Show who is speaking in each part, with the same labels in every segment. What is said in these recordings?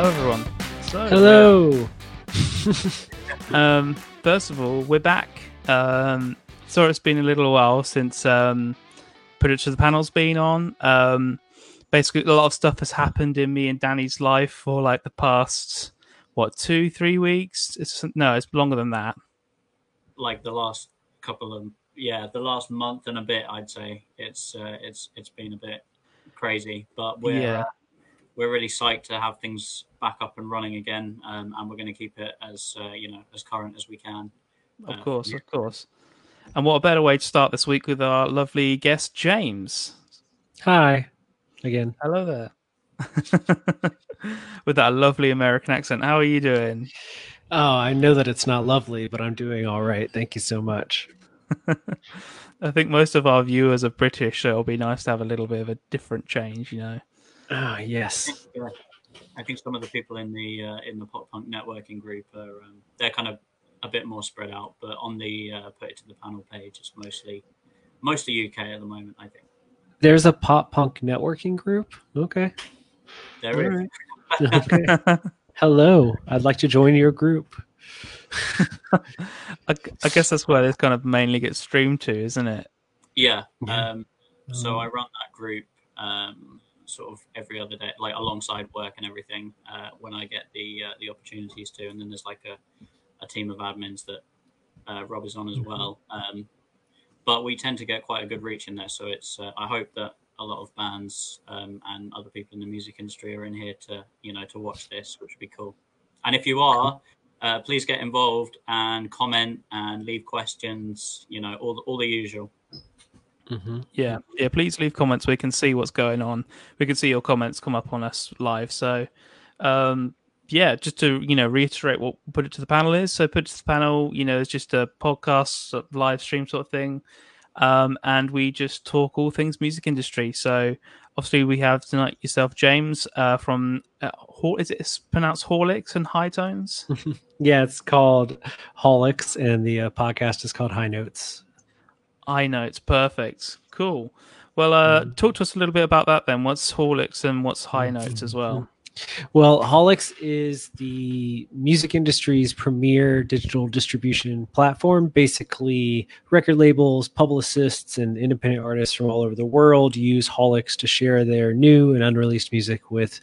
Speaker 1: Hello, everyone. So,
Speaker 2: Hello.
Speaker 1: uh, um, first of all, we're back. Um, sorry, it's been a little while since um, Put It to the Panel's been on. Um, basically, a lot of stuff has happened in me and Danny's life for like the past what two, three weeks. It's no, it's longer than that.
Speaker 3: like the last couple of yeah the last month and a bit i'd say it's uh, it's it's been a bit crazy but we're
Speaker 1: Yeah.
Speaker 3: We're really psyched to have things back up and running again um, and we're going to keep it as uh, you know as current as we can
Speaker 1: Of
Speaker 3: Uh,
Speaker 1: course,
Speaker 3: yeah.
Speaker 1: of course. And what a better way to start this week with our lovely guest, James.
Speaker 2: Hi. Again.
Speaker 1: Hello there. with that lovely American accent. How are you doing?
Speaker 2: Oh, I know that it's not lovely, but I'm doing all right. Thank you so much.
Speaker 1: I think most of our viewers are British, so it'll be nice to have a little bit of a different change, you know.
Speaker 2: Ah, yes.
Speaker 3: i think some of the people in the uh, in the pop punk networking group are um, they're kind of a bit more spread out but on the uh, put it to the panel page it's mostly mostly uk at the moment i think
Speaker 2: There's a pop punk networking group. Okay.
Speaker 3: there
Speaker 2: All
Speaker 3: is
Speaker 2: right. Okay. Hello. I'd like to join your group.
Speaker 1: I, I guess that's where this kind of mainly gets streamed to, isn't it?
Speaker 3: Yeah.
Speaker 2: Yeah.
Speaker 3: Um, so I run that group um, sort of every other day, like alongside work and everything, uh, when I get the uh, the opportunities to. And then there's like a, a team of admins that uh, Rob is on as well. Um, but we tend to get quite a good reach in there. So it's uh, I hope that a lot of bands um, and other people in the music industry are in here to you know to watch this, which would be cool. And if you are, uh, please get involved and comment and leave questions. You know all the, all the usual.
Speaker 2: Hmm
Speaker 1: Yeah, yeah. Please leave comments. We can see what's going on. We can see your comments come up on us live. So, um, yeah, just to you know reiterate what put it to the panel is. So, put it to the panel. You know, it's just a podcast, live stream sort of thing, um, and we just talk all things music industry. So, obviously, we have tonight yourself, James, uh, from uh, is it pronounced Horlicks and High Tones?
Speaker 2: Yeah, it's called Haulix, and the uh, podcast is called High Notes.
Speaker 1: I know it's perfect. Cool. Well, uh,
Speaker 2: Mhm.
Speaker 1: talk to us a little bit about that then. What's Horlicks and what's High Notes as well?
Speaker 2: Well, Haulix is the music industry's premier digital distribution platform. Basically, record labels, publicists, and independent artists from all over the world use Haulix to share their new and unreleased music with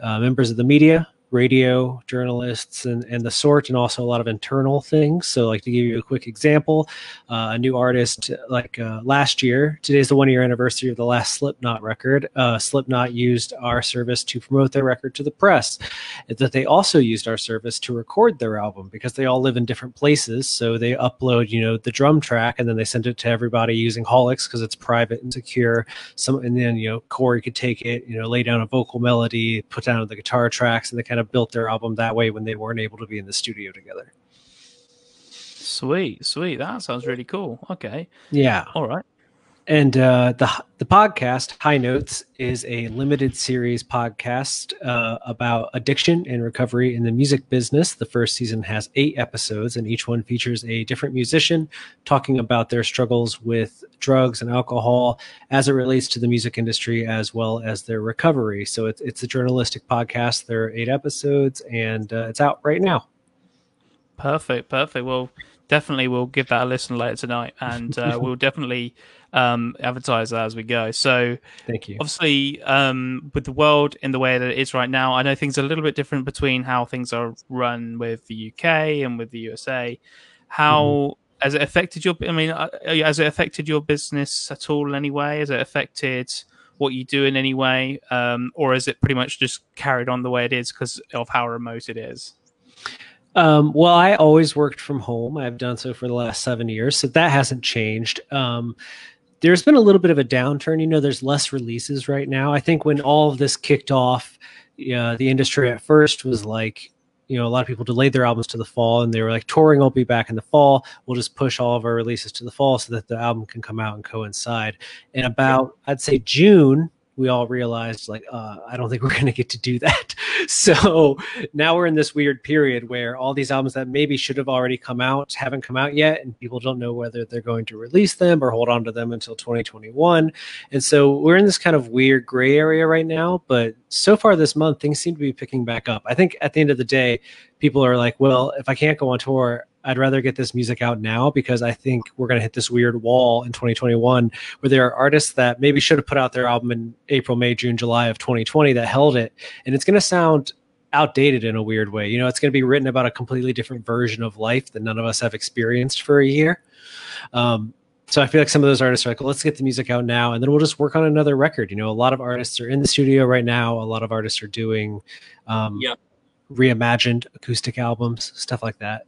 Speaker 2: uh, members of the media, radio, journalists, and, and the sort, and also a lot of internal things. So, like to give you a quick example, uh, a new artist like uh, last year, today's the one year anniversary of the last Slipknot record. Uh, Slipknot used our service to promote their record to the press that they also used our service to record their album because they all live in different places. So they upload, you know, the drum track and then they send it to everybody using Haulix because it's private and secure. Some and then you know Corey could take it, you know, lay down a vocal melody, put down the guitar tracks, and the kind of built their album that way when they weren't able to be in the studio together.
Speaker 1: Sweet, sweet. That sounds really cool. Okay.
Speaker 2: Yeah.
Speaker 1: All right.
Speaker 2: And uh, the the podcast High Notes is a limited series podcast uh, about addiction and recovery in the music business. The first season has eight episodes, and each one features a different musician talking about their struggles with drugs and alcohol as it relates to the music industry, as well as their recovery. So it's it's a journalistic podcast. There are eight episodes, and uh, it's out right now.
Speaker 1: Perfect. Perfect. Well, definitely we'll give that a listen later tonight and uh, we'll definitely um, advertise that as we go. So,
Speaker 2: Thank you.
Speaker 1: obviously, um, with the world in the way that it is right now, I know things are a little bit different between how things are run with the UK and with the USA. How has it affected your? I mean, uh, has it affected your business at all in any way? Has it affected what you do in any way, um, or is it pretty much just carried on the way it is because of how remote it is?
Speaker 2: Um, well, I always worked from home. I've done so for the last seven years, so that hasn't changed. Um, there's been a little bit of a downturn. You know, there's less releases right now. I think when all of this kicked off, the industry at first was like, you know, a lot of people delayed their albums to the fall, and they were like, touring will be back in the fall. We'll just push all of our releases to the fall so that the album can come out and coincide. And about, I'd say June, we all realized like uh, i don't think we're going to get to do that. So now we're in this weird period where all these albums that maybe should have already come out haven't come out yet and people don't know whether they're going to release them or hold on to them until 2021 and so we're in this kind of weird gray area right now but so far this month things seem to be picking back up. I think at the end of the day people are like well if i can't go on tour I'd rather get this music out now because I think we're going to hit this weird wall in 2021 where there are artists that maybe should have put out their album in April, May, June, July of 2020 that held it. And it's going to sound outdated in a weird way. You know, it's going to be written about a completely different version of life that none of us have experienced for a year. Um, so I feel like some of those artists are like, well, let's get the music out now, and then we'll just work on another record. You know, a lot of artists are in the studio right now. A lot of artists are doing um,
Speaker 3: Yeah.
Speaker 2: reimagined acoustic albums, stuff like that.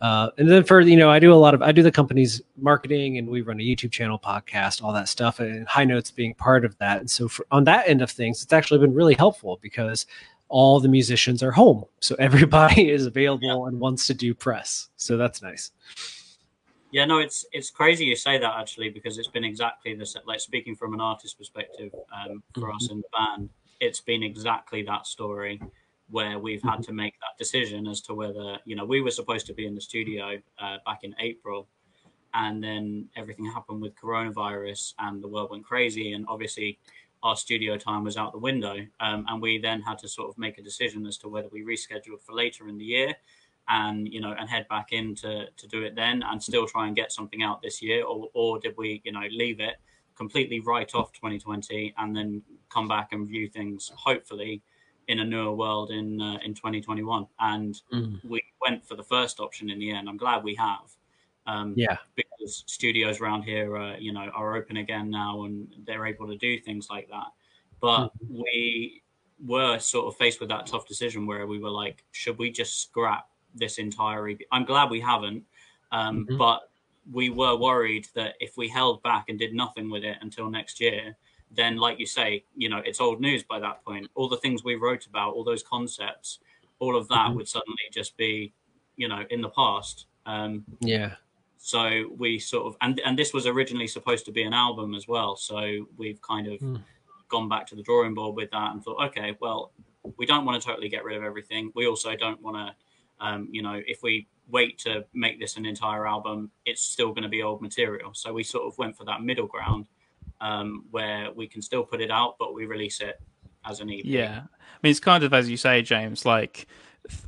Speaker 2: Uh, and then for you know, I do a lot of I do the company's marketing, and we run a YouTube channel, podcast, all that stuff, and High Notes being part of that. And so for, on that end of things, it's actually been really helpful because all the musicians are home, so everybody is available and wants to do press. So that's nice.
Speaker 3: Yeah, no, it's it's crazy you say that actually because it's been exactly the sa- like speaking from an artist perspective um, for us in the band, it's been exactly that story where we've had to make that decision as to whether you know we were supposed to be in the studio uh, back in April, and then everything happened with coronavirus and the world went crazy, and obviously our studio time was out the window, um, and we then had to sort of make a decision as to whether we rescheduled for later in the year and you know and head back in to, to do it then and still try and get something out this year or, or did we you know leave it completely write off 2020 and then come back and view things hopefully in a newer world in uh, in 2021 and we went for the first option in the end i'm glad we have um,
Speaker 2: Yeah.
Speaker 3: because studios around here uh, you know are open again now and they're able to do things like that but we were sort of faced with that tough decision where we were like should we just scrap this entire EP? i'm glad we haven't um,
Speaker 2: Mhm.
Speaker 3: but we were worried that if we held back and did nothing with it until next year then like you say you know it's old news by that point all the things we wrote about all those concepts all of that
Speaker 2: Mhm.
Speaker 3: would suddenly just be you know in the past um,
Speaker 2: Yeah.
Speaker 3: so we sort of and and this was originally supposed to be an album as well so we've kind of
Speaker 2: Hmm.
Speaker 3: gone back to the drawing board with that and thought okay well we don't want to totally get rid of everything we also don't want to um, you know if we wait to make this an entire album it's still going to be old material so we sort of went for that middle ground um, where we can still put it out but we release it as an ep
Speaker 1: Yeah, I mean, it's kind of as you say, James. Like,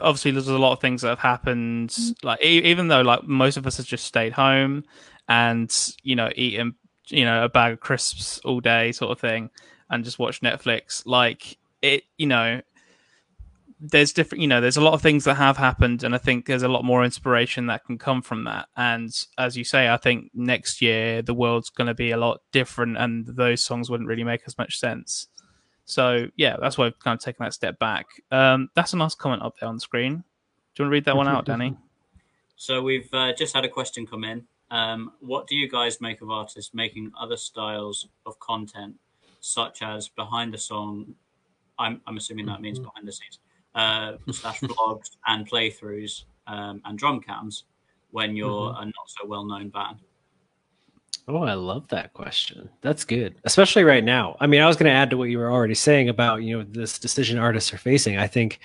Speaker 1: obviously, there's a lot of things that have happened. Like, e- even though like most of us have just stayed home and you know eaten you know a bag of crisps all day, sort of thing, and just watch Netflix. Like it, you know. There's different, you know, there's a lot of things that have happened, and I think there's a lot more inspiration that can come from that. And as you say, I think next year the world's going to be a lot different, and those songs wouldn't really make as much sense. So yeah, that's why I've kind of taken that step back. Um, that's a nice comment up there on the screen. Do you want to read that one out, Danny?
Speaker 3: So we've uh, just had a question come in. Um, what do you guys make of artists making other styles of content, such as behind the song? I'm, I'm assuming that means behind the scenes, uh, slash vlogs and playthroughs um, and drum cams when you're a not so well known band.
Speaker 2: Oh, I love that question. That's good, especially right now. I mean, I was going to add to what you were already saying about you know this decision artists are facing. I think,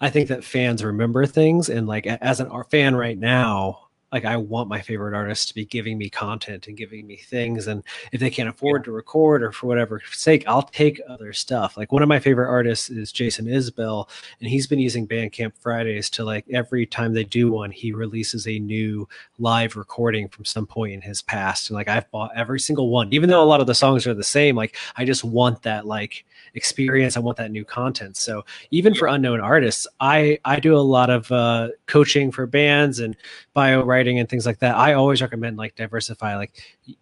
Speaker 2: I think that fans remember things, and like as an art fan right now, like I want my favorite artists to be giving me content and giving me things, and if they can't afford to record or for whatever sake, I'll take other stuff. Like one of my favorite artists is Jason Isbell, and he's been using Bandcamp Fridays to like every time they do one, he releases a new live recording from some point in his past and like i've bought every single one. Even though a lot of the songs are the same like i just want that like experience i want that new content. So even for unknown artists i i do a lot of uh coaching for bands and bio writing and things like that i always recommend like diversify. Like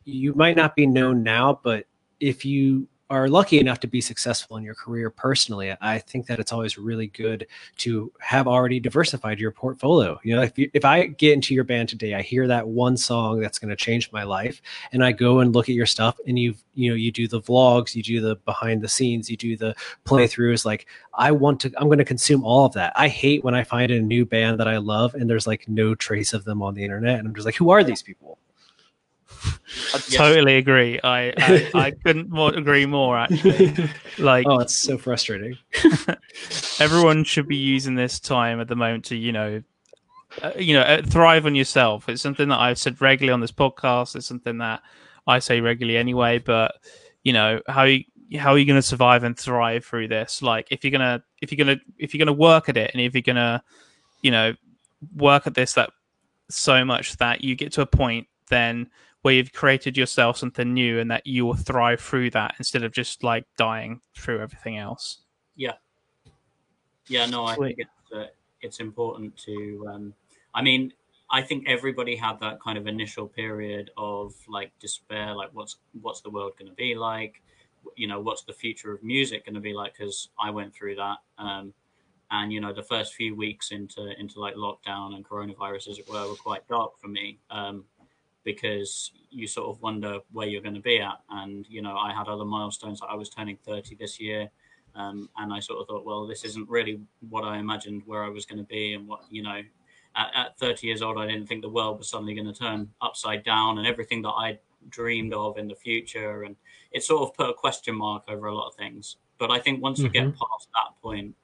Speaker 2: you might not be known now but if you are lucky enough to be successful in your career personally i think that it's always really good to have already diversified your portfolio. You know, if you, if I get into your band today, I hear that one song that's going to change my life, and I go and look at your stuff, and you you know you do the vlogs, you do the behind the scenes, you do the playthroughs. Like I want to, I'm going to consume all of that. I hate when I find a new band that I love and there's like no trace of them on the internet, and I'm just like, who are these people?
Speaker 1: I totally agree. I, I, I couldn't more agree more. Actually, like
Speaker 2: oh, it's so frustrating.
Speaker 1: everyone should be using this time at the moment to you know, uh, you know, uh, thrive on yourself. It's something that I've said regularly on this podcast. It's something that I say regularly anyway. But you know how you how are you going to survive and thrive through this? Like if you're gonna if you're gonna if you're gonna work at it and if you're gonna you know work at this that so much that you get to a point then where you've created yourself something new and that you will thrive through that instead of just like dying through everything else.
Speaker 3: Yeah. Yeah, no, I Sweet. think it's, uh, it's important to. Um, I mean, I think everybody had that kind of initial period of like despair, like what's what's the world going to be like? You know, what's the future of music going to be like? Because I went through that, um, and you know, the first few weeks into into like lockdown and coronavirus, as it were, were quite dark for me. Um, because you sort of wonder where you're going to be at. And you know, I had other milestones. I was turning 30 this year, um, and I sort of thought, well, this isn't really what I imagined where I was going to be, and what you know. At, at 30 years old, I didn't think the world was suddenly going to turn upside down, and everything that I dreamed of in the future, and it sort of put a question mark over a lot of things. But I think once mm-hmm. you get mm-hmm. past that point,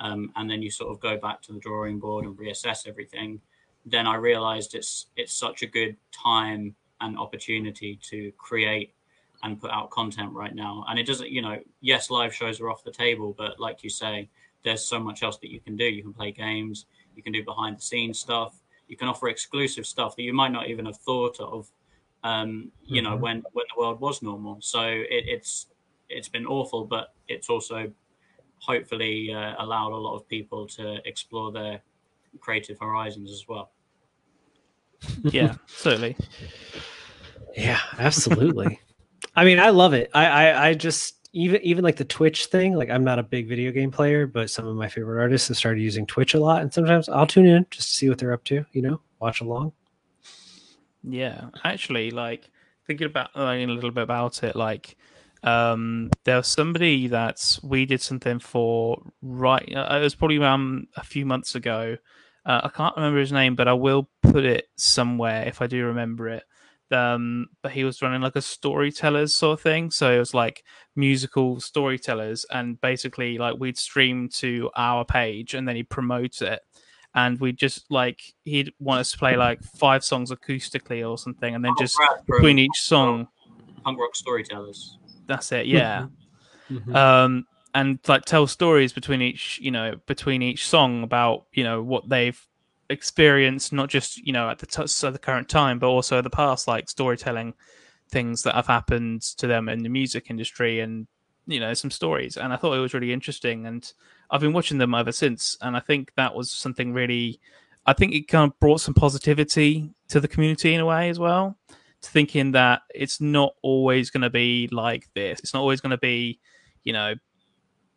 Speaker 3: um, and then you sort of go back to the drawing board and reassess everything, then I realized it's it's such a good time and opportunity to create and put out content right now. And it doesn't, you know, yes, live shows are off the table, but like you say, there's so much else that you can do. You can play games, you can do behind the scenes stuff, you can offer exclusive stuff that you might not even have thought of. Um, you mm-hmm. know, when when the world was normal. So it, it's it's been awful, but it's also hopefully uh, allowed a lot of people to explore their creative horizons as well.
Speaker 1: Yeah, certainly.
Speaker 2: Yeah, absolutely. I mean, I love it. I, I, I just even even like the Twitch thing. Like, I'm not a big video game player, but some of my favorite artists have started using Twitch a lot, and sometimes I'll tune in just to see what they're up to. You know, watch along.
Speaker 1: Yeah, actually, like thinking about like, a little bit about it, like um, there was somebody that we did something for right. Uh, it was probably um a few months ago. Uh, I can't remember his name, but I will put it somewhere if I do remember it. Um, but he was running like a storytellers sort of thing. So it was like musical storytellers, and basically like we'd stream to our page, and then he'd promote it, and we'd just like he'd want us to play like five songs acoustically or something, and then oh, just between each song,
Speaker 3: punk rock storytellers.
Speaker 1: That's it, yeah. Mm-hmm. Um, and like tell stories between each you know between each song about you know what they've experienced not just you know at the, t- so the current time but also the past like storytelling things that have happened to them in the music industry and you know some stories. And i thought it was really interesting and i've been watching them ever since. And i think that was something really i think it kind of brought some positivity to the community in a way as well to thinking that it's not always going to be like this. It's not always going to be you know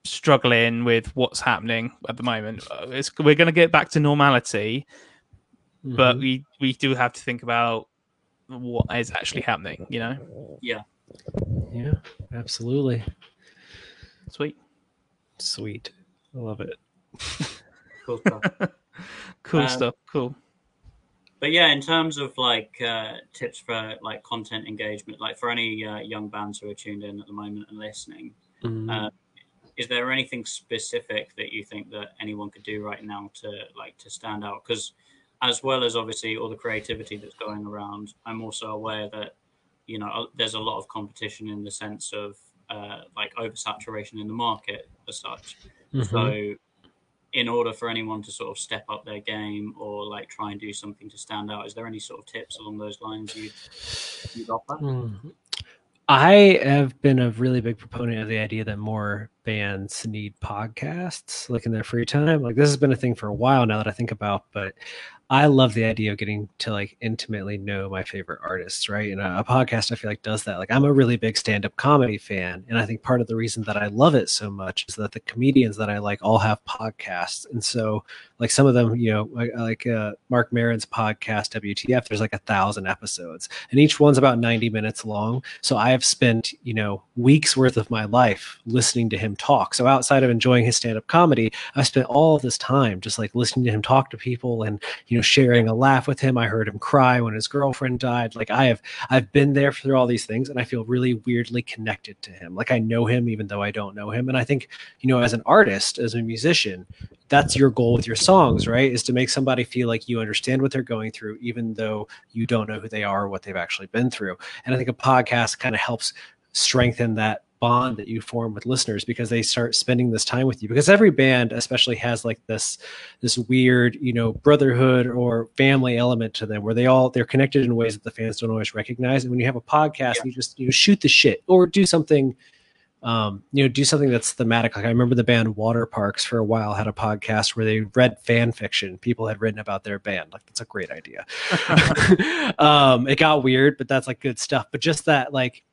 Speaker 1: struggling with what's happening at the moment. Uh, it's, we're going to get back to normality, mm-hmm. but we we do have to think about what is actually happening. You know?
Speaker 3: Yeah.
Speaker 2: Yeah. Absolutely.
Speaker 1: Sweet.
Speaker 2: Sweet. I love it.
Speaker 3: cool stuff.
Speaker 1: cool um, stuff. Cool.
Speaker 3: But yeah, in terms of like uh, tips for like content engagement, like for any uh, young bands who are tuned in at the moment and listening, mm-hmm. uh, is there anything specific that you think that anyone could do right now to like to stand out because as well as obviously all the creativity that's going around i'm also aware that you know there's a lot of competition in the sense of uh, like oversaturation in the market as such mm-hmm. so in order for anyone to sort of step up their game or like try and do something to stand out is there any sort of tips along those lines you'd, you'd offer mm-hmm.
Speaker 2: I have been a really big proponent of the idea that more bands need podcasts like in their free time. Like this has been a thing for a while now that I think about, but I love the idea of getting to like intimately know my favorite artists, right? And a, a podcast I feel like does that. Like I'm a really big stand-up comedy fan, and I think part of the reason that I love it so much is that the comedians that I like all have podcasts, and so like some of them, you know, like, like uh, Marc Maron's podcast WTF, there's like a thousand episodes, and each one's about 90 minutes long. So I have spent you know weeks worth of my life listening to him talk. So outside of enjoying his stand up comedy, I spent all of this time just like listening to him talk to people and you know sharing a laugh with him. I heard him cry when his girlfriend died. Like I have I've been there through all these things, and I feel really weirdly connected to him. Like I know him even though I don't know him. And I think you know as an artist, as a musician, that's your goal with your songs, right? Is to make somebody feel like you understand what they're going through, even though you don't know who they are or what they've actually been through. And I think a podcast kind of helps strengthen that bond that you form with listeners because they start spending this time with you because every band especially has like this this weird you know brotherhood or family element to them where they all they're connected in ways that the fans don't always recognize and when you have a podcast yeah. you just you know shoot the shit or do something um, you know, do something that's thematic. Like I remember the band Waterparks for a while had a podcast where they read fan fiction people had written about their band. Like that's a great idea. um, it got weird, but that's like good stuff. But just that, like,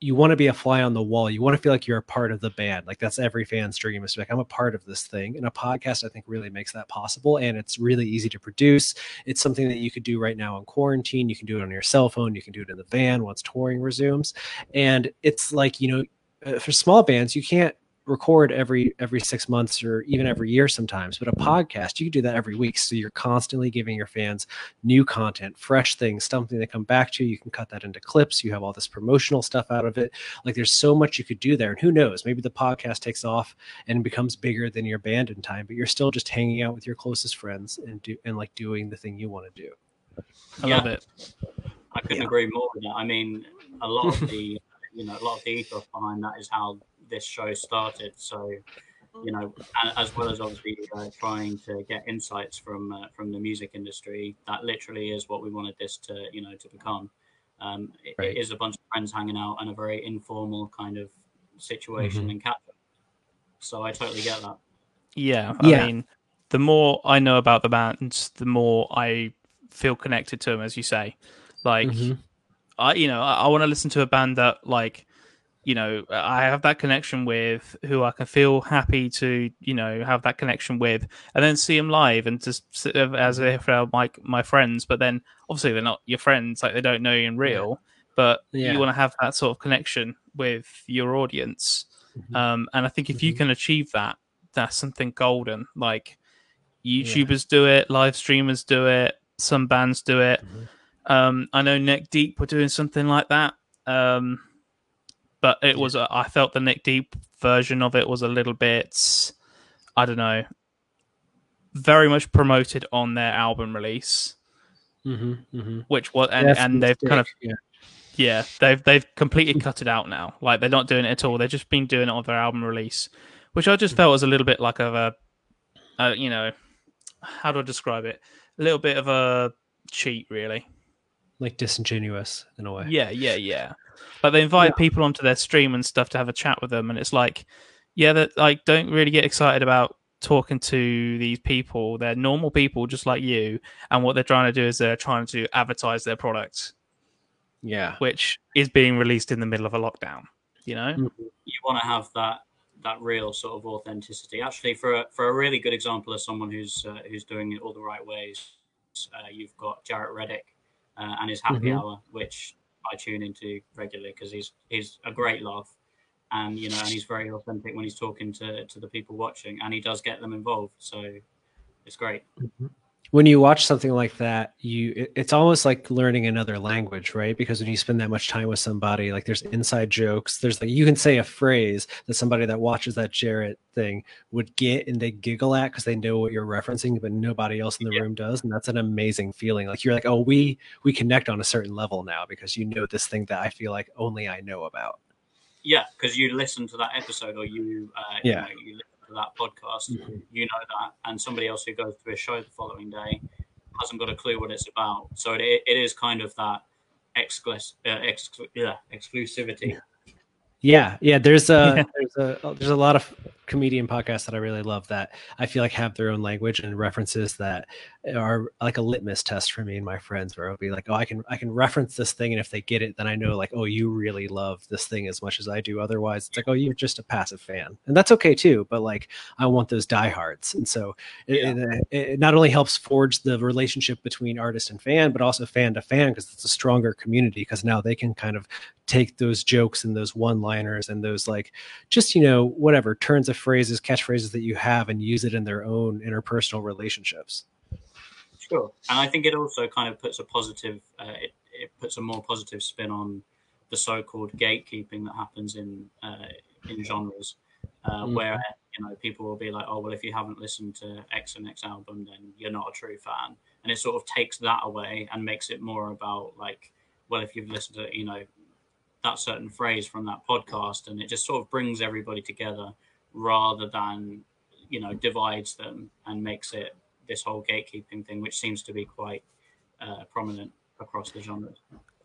Speaker 2: you want to be a fly on the wall. You want to feel like you're a part of the band. Like that's every fan's dream is like, I'm a part of this thing. And a podcast, I think, really makes that possible. And it's really easy to produce. It's something that you could do right now in quarantine. You can do it on your cell phone. You can do it in the van once touring resumes. And it's like, you know, uh, for small bands, you can't record every every six months or even every year sometimes but a mm-hmm. podcast you can do that every week. So you're constantly giving your fans new content fresh things something they come back to you. You can cut that into clips. You have all this promotional stuff out of it. Like there's so much you could do there. And who knows? Maybe the podcast takes off and becomes bigger than your band in time but you're still just hanging out with your closest friends and do and like doing the thing you want to do
Speaker 1: i yeah. love it.
Speaker 3: I couldn't yeah. agree more. With that i mean a lot of the you know a lot of the ethos behind that is how this show started. So you know, as well as obviously uh, trying to get insights from uh, from the music industry, that literally is what we wanted this to you know to become. Um, it, right. it is a bunch of friends hanging out and a very informal kind of situation mm-hmm. and catch up. So I totally get that.
Speaker 1: Yeah, I yeah. mean, the more I know about the bands, the more I feel connected to them, as you say. Like, mm-hmm. I you know I, I want to listen to a band that like you know I have that connection with who I can feel happy to you know have that connection with, and then see them live and just as if they're my my friends. But then obviously they're not your friends, like they don't know you in real. Yeah. But yeah. you want to have that sort of connection with your audience, mm-hmm. um, and I think if mm-hmm. you can achieve that, that's something golden. Like YouTubers yeah. do it, live streamers do it, some bands do it. Mm-hmm. Um, I know Neck Deep were doing something like that. Um, but it was, I felt the Neck Deep version of it was a little bit, I don't know, very much promoted on their album release,
Speaker 2: mm-hmm, mm-hmm.
Speaker 1: which was, and, and they've kind of, yeah. yeah, they've they've completely cut it out now. Like they're not doing it at all. They've just been doing it on their album release, which I just felt was a little bit like of a, a you know, how do I describe it? A little bit of a cheat, really
Speaker 2: like disingenuous in a way.
Speaker 1: Yeah, yeah, yeah. Like they invite yeah. people onto their stream and stuff to have a chat with them, and it's like, yeah, that like don't really get excited about talking to these people. They're normal people just like you, and what they're trying to do is they're trying to advertise their products.
Speaker 2: Yeah,
Speaker 1: which is being released in the middle of a lockdown. You know,
Speaker 3: mm-hmm. you want to have that that real sort of authenticity. Actually, for a, for a really good example of someone who's uh, who's doing it all the right ways, uh, you've got Jaret Reddick uh, and his happy mm-hmm. hour, which I tune into regularly because he's he's a great laugh, and you know, and he's very authentic when he's talking to to the people watching, and he does get them involved. So it's great.
Speaker 2: Mm-hmm when you watch something like that you it, it's almost like learning another language right? Because when you spend that much time with somebody like there's inside jokes there's like you can say a phrase that somebody that watches that Jaret thing would get and they giggle at because they know what you're referencing but nobody else in the yeah. room does and that's an amazing feeling. Like you're like oh we we connect on a certain level now because you know this thing that i feel like only i know about.
Speaker 3: Yeah because you listen to that episode or you uh, yeah. you, know, you to that podcast, mm-hmm. you know that, and somebody else who goes to a show the following day hasn't got a clue what it's about. So it, it is kind of that exclus- uh, ex- yeah, exclusivity.
Speaker 2: Yeah, yeah. There's a there's a there's a lot of comedian podcasts that I really love that I feel like have their own language and references that are like a litmus test for me and my friends where it'll be like, oh, I can I can reference this thing and if they get it, then I know like, oh, you really love this thing as much as I do. Otherwise, it's like, oh, you're just a passive fan, and that's okay too. But like, I want those diehards, and so yeah. it, it, it, not only helps forge the relationship between artist and fan, but also fan to fan because it's a stronger community because now they can kind of take those jokes and those one liners and those like just you know whatever turns of phrases catchphrases that you have and use it in their own interpersonal relationships
Speaker 3: sure and i think it also kind of puts a positive uh, it, it puts a more positive spin on the so-called gatekeeping that happens in uh, in genres uh, mm-hmm. where you know people will be like oh well if you haven't listened to x and x album then you're not a true fan and it sort of takes that away and makes it more about like well if you've listened to you know that certain phrase from that podcast and it just sort of brings everybody together rather than you know divides them and makes it this whole gatekeeping thing which seems to be quite uh, prominent across the genres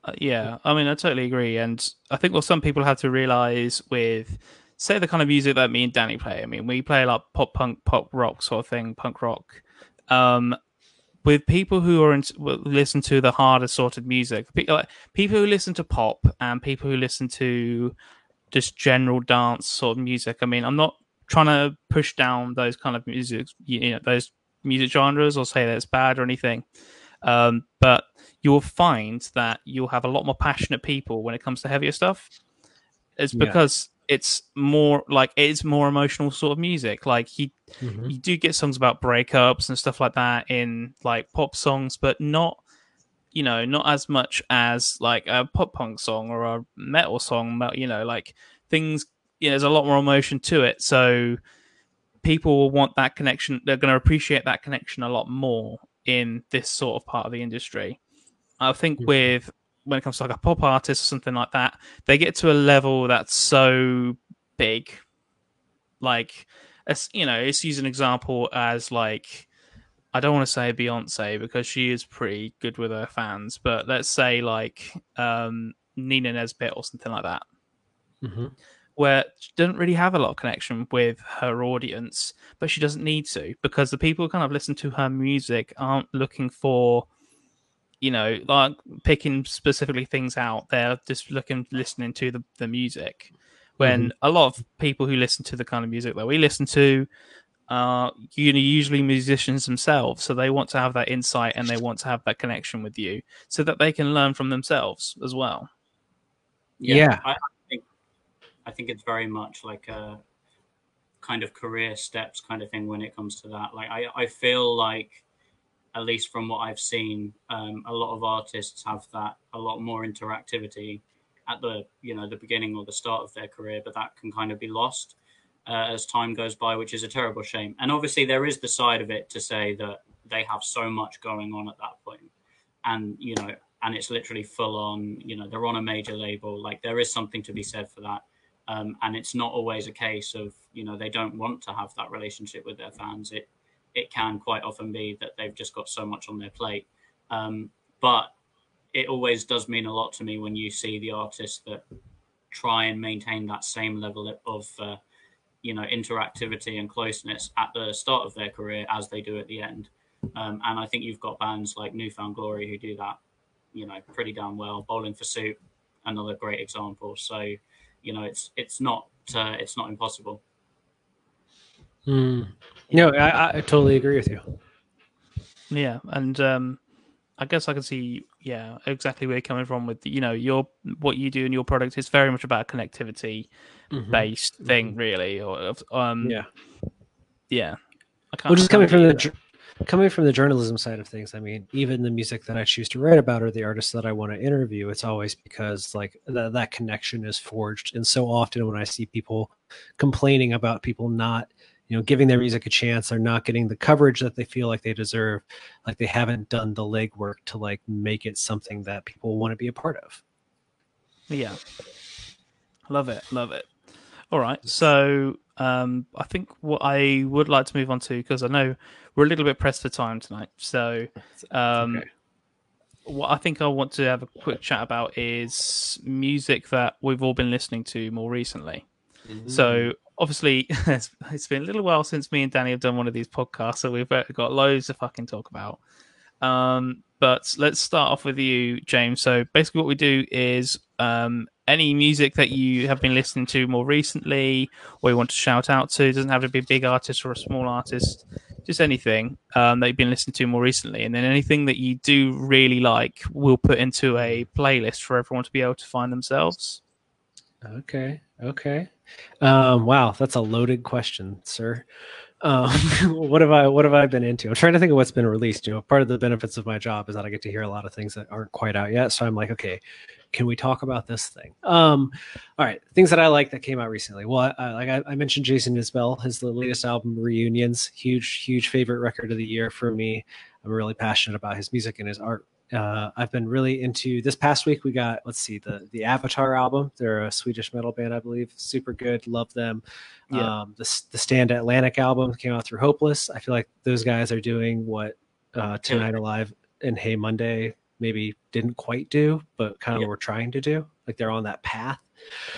Speaker 1: uh, yeah i mean i totally agree and i think what some people have to realize with say the kind of music that me and danny play i mean we play like pop punk pop rock sort of thing punk rock um with people who are in, listen to the harder sorted music, people who listen to pop and people who listen to just general dance sort of music. I mean, I'm not trying to push down those kind of music, you know, those music genres or say that it's bad or anything. Um, but you'll find that you'll have a lot more passionate people when it comes to heavier stuff. It's because it's more like it's more emotional sort of music. Like you, mm-hmm. you do get songs about breakups and stuff like that in like pop songs, but not, you know, not as much as like a pop punk song or a metal song. You know, like things. You know, there's a lot more emotion to it, so people will want that connection. They're going to appreciate that connection a lot more in this sort of part of the industry. I think mm-hmm. with when it comes to like a pop artist or something like that, they get to a level that's so big. Like, as you know, let's use an example as like, I don't want to say Beyonce because she is pretty good with her fans, but let's say like um, Nina Nesbitt or something like that, mm-hmm. Where she doesn't really have a lot of connection with her audience, but she doesn't need to because the people who kind of listen to her music aren't looking for you know, like picking specifically things out. They're just looking, listening to the, the music. When mm-hmm. a lot of people who listen to the kind of music that we listen to are you know, usually musicians themselves, so they want to have that insight and they want to have that connection with you, so that they can learn from themselves as well.
Speaker 3: Yeah, yeah. I, I think it's very much like a kind of career steps kind of thing when it comes to that. Like I, I feel like at least from what I've seen, um, a lot of artists have that a lot more interactivity at the you know the beginning or the start of their career, but that can kind of be lost uh, as time goes by, which is a terrible shame. And obviously, there is the side of it to say that they have so much going on at that point, and you know, and it's literally full on. You know, they're on a major label. Like there is something to be said for that. Um, and it's not always a case of you know they don't want to have that relationship with their fans. It it can quite often be that they've just got so much on their plate. Um, but it always does mean a lot to me when you see the artists that try and maintain that same level of, uh, you know, interactivity and closeness at the start of their career as they do at the end. Um, and I think you've got bands like New Found Glory who do that, you know, pretty damn well. Bowling for Soup, another great example. So, you know, it's it's not uh, it's not impossible.
Speaker 2: Mm. No, I, I totally agree with you.
Speaker 1: Yeah, and um, I guess I can see, yeah, exactly where you're coming from with you know your what you do in your product is very much about a connectivity mm-hmm. based mm-hmm. thing, really. Or um,
Speaker 2: yeah,
Speaker 1: yeah.
Speaker 2: I can't well, just coming from the coming from the journalism side of things, I mean, even the music that I choose to write about or the artists that I want to interview, it's always because like th- that connection is forged. And so often when I see people complaining about people not you know giving their music a chance they're not getting the coverage that they feel like they deserve like they haven't done the legwork to like make it something that people want to be a part of.
Speaker 1: Yeah. Love it. Love it all right so um i think what i would like to move on to because i know we're a little bit pressed for time tonight so um okay. what i think i want to have a quick chat about is music that we've all been listening to more recently mm-hmm. so obviously it's been a little while since me and Danny have done one of these podcasts, so we've got loads to fucking talk about. Um, but let's start off with you, James. So basically, what we do is um, any music that you have been listening to more recently, or you want to shout out to, doesn't have to be a big artist or a small artist. just anything um, that you've been listening to more recently, and then anything that you do really like, we'll put into a playlist for everyone to be able to find themselves.
Speaker 2: Okay. Okay. Um, wow, that's a loaded question, sir. Um, what have I what have I been into? I'm trying to think of what's been released. You know, part of the benefits of my job is that I get to hear a lot of things that aren't quite out yet. So I'm like, okay, can we talk about this thing? Um, all right, things that I like that came out recently. Well, I, like I, I mentioned, Jason Isbell, his the latest album, Reunions, huge, huge favorite record of the year for me. I'm really passionate about his music and his art. Uh, I've been really into this past week. We got let's see the the Avatar album. They're a Swedish metal band, I believe. Super good, love them.
Speaker 1: Yeah.
Speaker 2: Um, the the Stand Atlantic album came out through Hopeless. I feel like those guys are doing what uh, Tonight Alive and Hey Monday maybe didn't quite do, but kind of
Speaker 3: Yeah.
Speaker 2: were trying to do. Like they're on that path.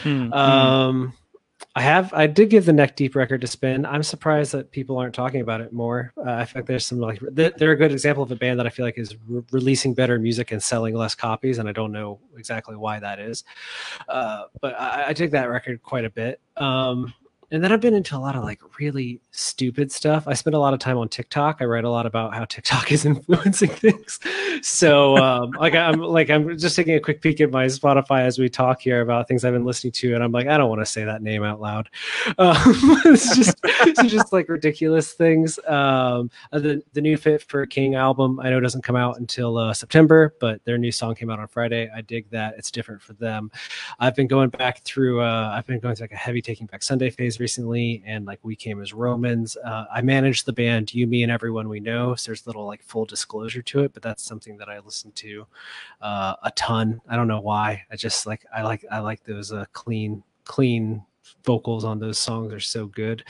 Speaker 1: Hmm, hmm.
Speaker 2: Um, I have I did give the Neck Deep record to spin. I'm surprised that people aren't talking about it more. Uh, I feel like there's some like they're, they're a good example of a band that I feel like is re- releasing better music and selling less copies, and I don't know exactly why that is. Uh, but I, I dig that record quite a bit. Um, and then I've been into a lot of like really stupid stuff. I spend a lot of time on TikTok. I write a lot about how TikTok is influencing things. So um, like I'm like I'm just taking a quick peek at my Spotify as we talk here about things I've been listening to, and I'm like I don't want to say that name out loud. Um, it's just it's just like ridiculous things. Um, uh, the the new Fit for King album I know doesn't come out until uh, September, but their new song came out on Friday. I dig that. It's different for them. I've been going back through. Uh, I've been going through like a heavy Taking Back Sunday phase recently, and like We Came as Romans. Uh, I manage the band You, Me, and Everyone We Know, so there's little like full disclosure to it, but that's something that I listen to uh, a ton. I don't know why. I just like I like I like those uh, clean clean vocals on those songs are so good,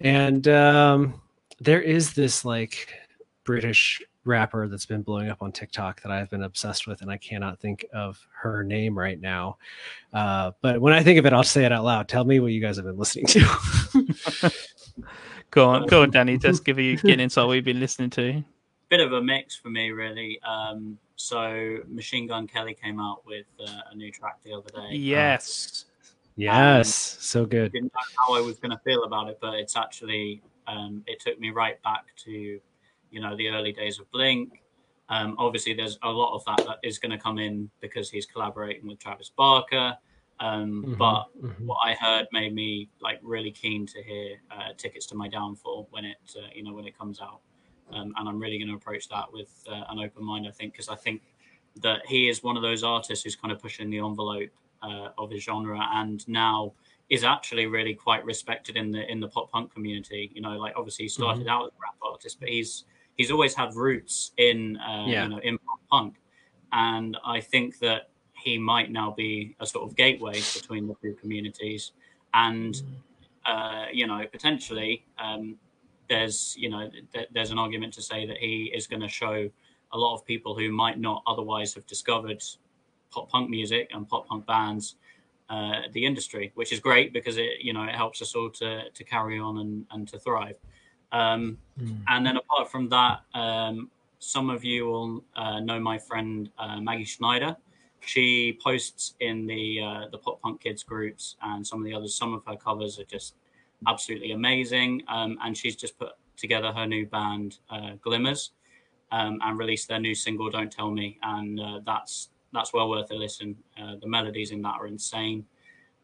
Speaker 2: and um, there is this like British rapper that's been blowing up on TikTok that I've been obsessed with, and I cannot think of her name right now. Uh, but when I think of it, I'll say it out loud. Tell me what you guys have been listening to.
Speaker 1: Go on, go on, Danny. Just give you get insight what you've been listening to.
Speaker 3: Bit of a mix for me, really. Um, so Machine Gun Kelly came out with uh, a new track the other day.
Speaker 1: Yes.
Speaker 2: yes, so good.
Speaker 3: didn't know how I was going to feel about it, but it's actually um, it took me right back to you know the early days of Blink. Um, obviously, there's a lot of that that is going to come in because he's collaborating with Travis Barker. Um,
Speaker 2: Mhm,
Speaker 3: But
Speaker 2: mhm.
Speaker 3: what I heard made me like really keen to hear uh, "Tickets to My Downfall" when it uh, you know when it comes out, um, and I'm really going to approach that with uh, an open mind. I think because I think that he is one of those artists who's kind of pushing the envelope uh, of his genre, and now is actually really quite respected in the in the pop punk community. You know, like obviously he started out as a rap artist, but he's he's always had roots in uh,
Speaker 2: Yeah.
Speaker 3: you know in punk, and I think that he might now be a sort of gateway between the two communities, and uh, you know potentially um, there's you know th- there's an argument to say that he is going to show a lot of people who might not otherwise have discovered pop punk music and pop punk bands uh, the industry, which is great because it you know it helps us all to to carry on and, and to thrive. Um,
Speaker 2: Mm.
Speaker 3: and then apart from that, um, some of you will uh, know my friend uh, Maggie Schneider. She posts in the uh, the pop punk kids groups and some of the others. Some of her covers are just absolutely amazing, um, and she's just put together her new band uh, Glimmers um, and released their new single "Don't Tell Me," and uh, that's that's well worth a listen. Uh, the melodies in that are insane.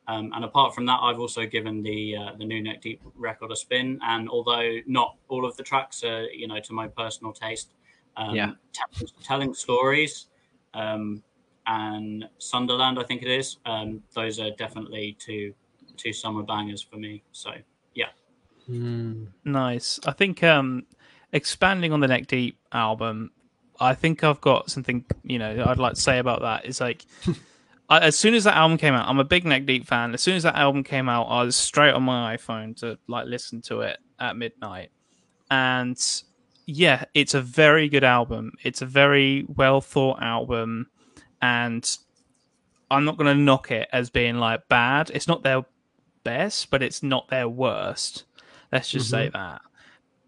Speaker 3: Um, and apart from that, I've also given the uh, the new Neck Deep record a spin. And although not all of the tracks are, you know, to my personal taste, um,
Speaker 2: Yeah.
Speaker 3: t- telling stories um, and Sonderland, I think it is. Um, those are definitely two two summer bangers for me. So
Speaker 2: Mm.
Speaker 1: Nice. I think um expanding on the Neck Deep album, I think I've got something you know I'd like to say about that. Is like I, as soon as that album came out, I'm a big Neck Deep fan. As soon as that album came out, I was straight on my iPhone to like listen to it at midnight, and yeah, it's a very good album. It's a very well thought album, and I'm not going to knock it as being like bad. It's not their best, but it's not their worst. Let's just say that.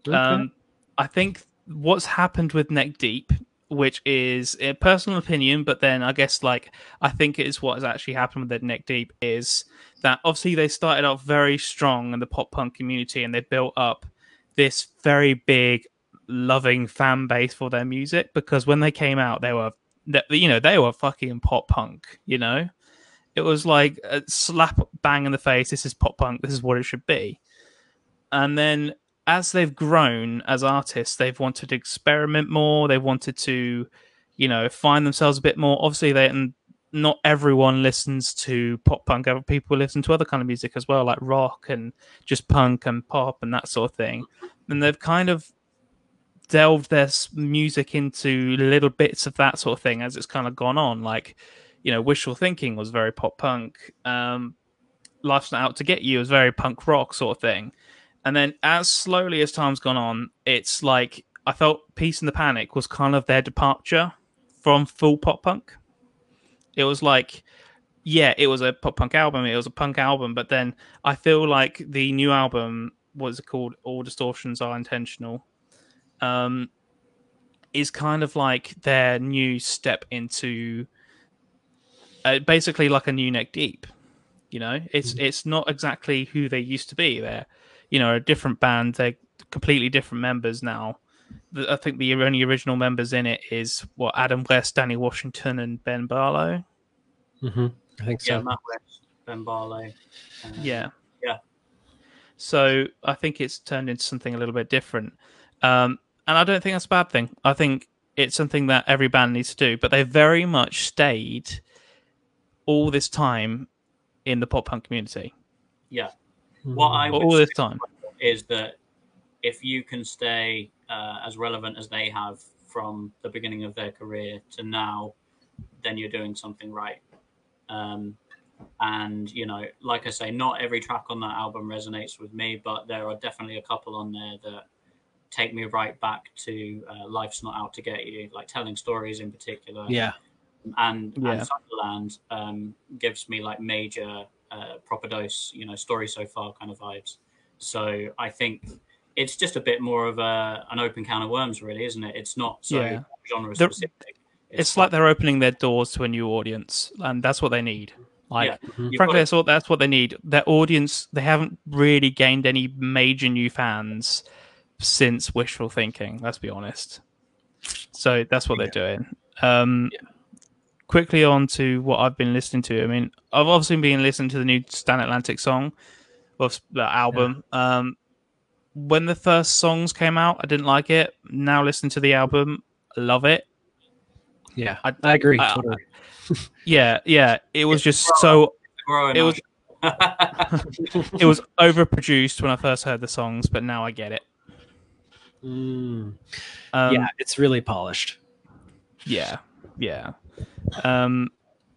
Speaker 2: Okay.
Speaker 1: Um, I think what's happened with Neck Deep, which is a personal opinion, but then I guess like I think it is what has actually happened with the Neck Deep is that obviously they started off very strong in the pop punk community and they built up this very big, loving fan base for their music because when they came out, they were, you know, they were fucking pop punk. You know, it was like a slap bang in the face. This is pop punk. This is what it should be. And then as they've grown as artists, they've wanted to experiment more. They've wanted to, you know, find themselves a bit more. Obviously, they and not everyone listens to pop punk. Other people listen to other kind of music as well, like rock and just punk and pop and that sort of thing. And they've kind of delved their music into little bits of that sort of thing as it's kind of gone on. Like, you know, wishful thinking was very pop punk. Um, Life's Not Out to Get You was very punk rock sort of thing. And then as slowly as time's gone on, it's like I felt Peace and the Panic was kind of their departure from full pop punk. It was like, yeah, it was a pop punk album, it was a punk album, but then I feel like the new album, what's it called? All Distortions Are Intentional, um, is kind of like their new step into uh, basically like a new neck deep. You know, it's mm-hmm. it's not exactly who they used to be. They're you know a different band. They're completely different members now. I think the only original members in it is what Adam West, Dani Washington, and Ben Barlow.
Speaker 2: Mm-hmm. I think so.
Speaker 3: Yeah, Matt West, Ben Barlow.
Speaker 1: Uh, yeah,
Speaker 3: yeah.
Speaker 1: So I think it's turned into something a little bit different, um, and I don't think that's a bad thing. I think it's something that every band needs to do. But they very much stayed all this time in the pop punk community.
Speaker 3: Yeah. What I
Speaker 1: all this time
Speaker 3: is that if you can stay uh, as relevant as they have from the beginning of their career to now, then you're doing something right. Um, and you know, like I say, not every track on that album resonates with me, but there are definitely a couple on there that take me right back to uh, "Life's Not Out to Get You," like telling stories in particular.
Speaker 2: Yeah,
Speaker 3: and, yeah. and Sonderland um, gives me like major uh, proper dose, you know, story so far kind of vibes. So I think it's just a bit more of a an open can of worms, really, isn't it? It's not so yeah. genre specific.
Speaker 1: It's, it's like they're opening their doors to a new audience, and that's what they need. Like, yeah. mm-hmm. frankly, that's what that's what they need. Their audience, they haven't really gained any major new fans since Wishful Thinking. Let's be honest. So that's what yeah. they're doing. Um, yeah quickly on to what I've been listening to. I mean, I've obviously been listening to the new Stand Atlantic song, of the album. Yeah. Um, when the first songs came out, I didn't like it. Now listening to the album, I love it.
Speaker 2: Yeah, I, I agree. I,
Speaker 1: totally. yeah, yeah. It was just so. It was. it was overproduced when I first heard the songs, but now I get it.
Speaker 2: Mm. Um, yeah, it's really polished.
Speaker 1: Yeah, yeah. Um,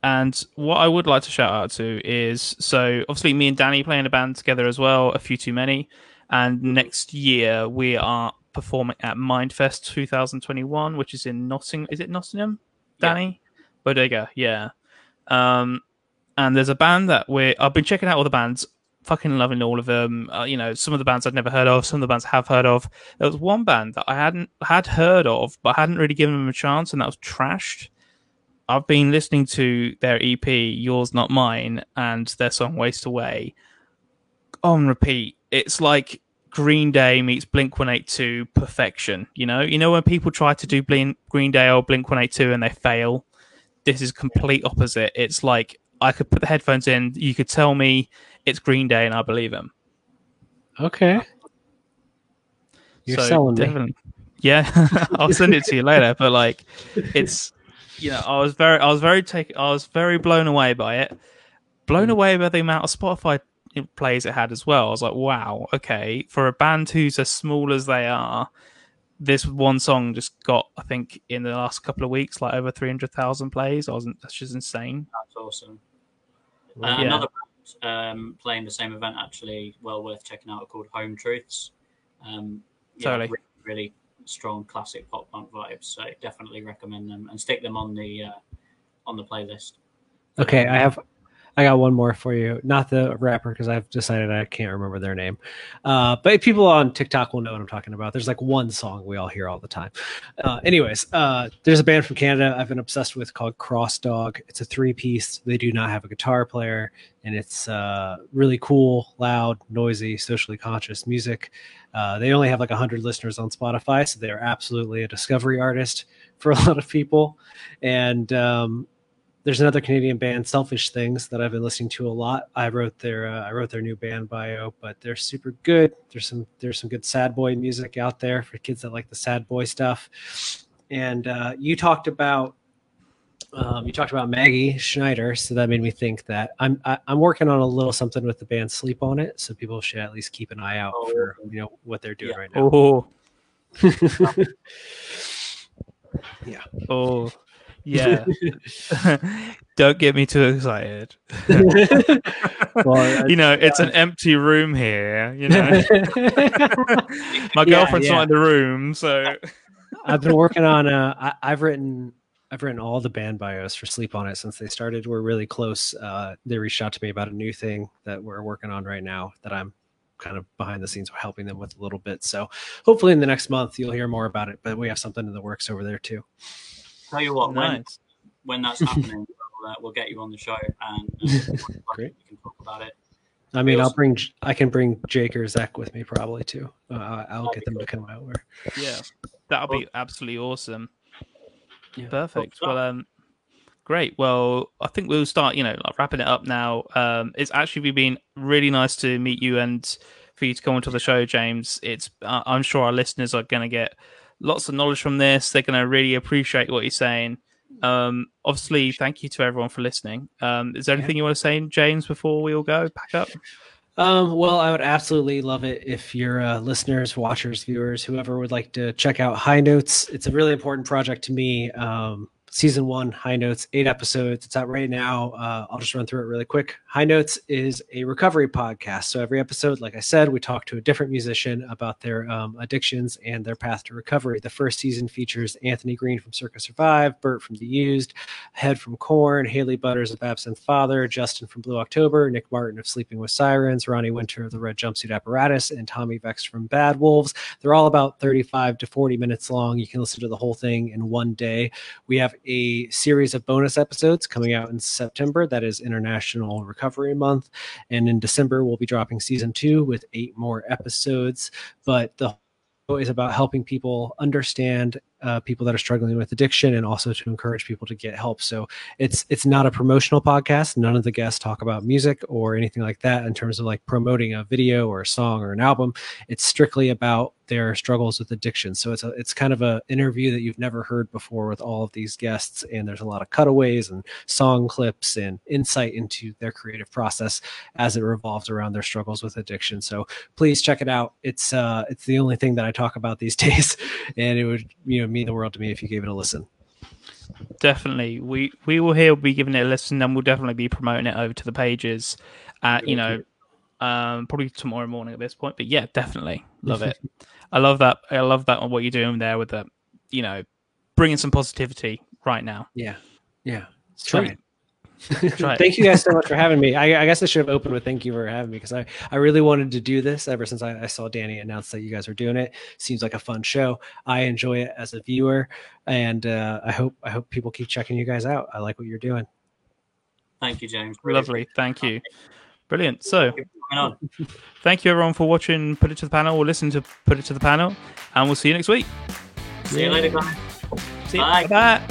Speaker 1: and what I would like to shout out to is so obviously me and Danny playing a band together as well, a few too many. And next year we are performing at Mindfest 2021, which is in Nottingham. Is it Nottingham, Danny? Yeah. Bodega, yeah. Um, and there's a band that we I've been checking out all the bands, fucking loving all of them. Uh, you know, some of the bands I'd never heard of, some of the bands I have heard of. There was one band that I hadn't had heard of, but I hadn't really given them a chance, and that was Trashed. I've been listening to their EP, Yours Not Mine, and their song Waste Away on repeat. It's like Green Day meets Blink 182 perfection. You know, you know when people try to do Blink, Green Day or Blink 182 and they fail. This is complete opposite. It's like I could put the headphones in, you could tell me it's Green Day, and I believe him.
Speaker 2: Okay, you're so selling definitely, me.
Speaker 1: Yeah, I'll send it to you later. But like, it's you know, I was very, I was very taken, I was very blown away by it. Blown mm. away by the amount of Spotify plays it had as well. I was like, wow, okay, for a band who's as small as they are, this one song just got, I think, in the last couple of weeks, like over three hundred thousand plays. I wasn't. That's just insane.
Speaker 3: That's awesome. Uh, yeah. Another band um, playing the same event, actually, well worth checking out, called Home Truths. Um, yeah, totally. Really, really strong classic pop punk vibes. So definitely recommend them and stick them on the uh, on the playlist.
Speaker 2: Okay, I have I got one more for you. Not the rapper because I've decided I can't remember their name. Uh, but people on TikTok will know what I'm talking about. There's like one song we all hear all the time. Uh, anyways, uh, there's a band from Canada I've been obsessed with called Cross Dog. It's a three piece. They do not have a guitar player, and it's uh, really cool, loud, noisy, socially conscious music. Uh, they only have like 100 listeners on Spotify, so they're absolutely a discovery artist for a lot of people. And um, there's another Canadian band, Selfish Things, that I've been listening to a lot. I wrote their uh, I wrote their new band bio, but they're super good. There's some there's some good sad boy music out there for kids that like the sad boy stuff. And uh, you talked about um, you talked about Maggie Schneider, so that made me think that I'm I, am i am working on a little something with the band Sleep on it, so people should at least keep an eye out oh, for you know what they're doing
Speaker 1: yeah.
Speaker 2: right now.
Speaker 1: Oh.
Speaker 2: yeah.
Speaker 1: Oh. Yeah. Don't get me too excited. well, you know, it's an empty room here, you know. My girlfriend's yeah, yeah. not in the room, so
Speaker 2: I've been working on uh I, I've written I've written all the band bios for Sleep on It since they started. We're really close. Uh, they reached out to me about a new thing that we're working on right now that I'm kind of behind the scenes helping them with a little bit. So hopefully in the next month you'll hear more about it. But we have something in the works over there too.
Speaker 3: Tell you what, nice. when when that's happening, we'll, uh, we'll, get you on the show and uh, Great. we can talk about it.
Speaker 2: I mean, I'll bring I can bring Jake or Zach with me probably too. Uh, I'll get them to come over.
Speaker 1: Yeah, that'll be absolutely awesome. Yeah. Perfect. Well, um, great. Well, I think we'll start. You know, like wrapping it up now. Um, it's actually been really nice to meet you and for you to come onto the show, James. It's uh, I'm sure our listeners are going to get lots of knowledge from this. They're going to really appreciate what you're saying. Um, obviously, thank you to everyone for listening. Um, is there anything you want to say, James, before we all go pack up?
Speaker 2: Um, well, I would absolutely love it if your uh, listeners, watchers, viewers, whoever would like to check out High Notes. It's a really important project to me. Um, season one, High Notes, eight episodes. It's out right now. Uh, I'll just run through it really quick. High Notes is a recovery podcast. So every episode, like I said, we talk to a different musician about their um, addictions and their path to recovery. The first season features Anthony Green from Circa Survive, Bert from The Used, Head from Korn, Haley Butters of Absinthe Father, Justin from Blue October, Nick Martin of Sleeping with Sirens, Ronnie Winter of the Red Jumpsuit Apparatus, and Tommy Vext from Bad Wolves. They're all about 35 to 40 minutes long. You can listen to the whole thing in one day. We have a series of bonus episodes coming out in September. That is International Recovery Month. And in December, we'll be dropping season two with eight more episodes. But the is about helping people understand uh, people that are struggling with addiction and also to encourage people to get help. So it's it's not a promotional podcast. None of the guests talk about music or anything like that in terms of like promoting a video or a song or an album. It's strictly about their struggles with addiction. So it's a it's kind of a interview that you've never heard before with all of these guests, and there's a lot of cutaways and song clips and insight into their creative process as it revolves around their struggles with addiction. So please check it out. It's uh it's the only thing that I talk about these days, and it would you know mean the world to me if you gave it a listen.
Speaker 1: Definitely, we we will here be giving it a listen, and we'll definitely be promoting it over to the pages. At you know, um, probably tomorrow morning at this point. But yeah, definitely love it. I love that. I love that on what you're doing there with the, you know, bringing some positivity right now.
Speaker 2: Yeah, yeah. It's true. Try thank you guys so much for having me. I, I, guess I should have opened with thank you for having me because I, I really wanted to do this ever since I, I, saw Danny announce that you guys were doing it. Seems like a fun show. I enjoy it as a viewer, and uh, I hope I hope people keep checking you guys out. I like what you're doing.
Speaker 3: Thank you, James.
Speaker 1: Really Lovely. Thank you. Brilliant. So, thank you everyone for watching Put It to the Panel or listen to Put It to the Panel, and we'll see you next week.
Speaker 3: See you later, guys.
Speaker 1: See you. Bye. Bye.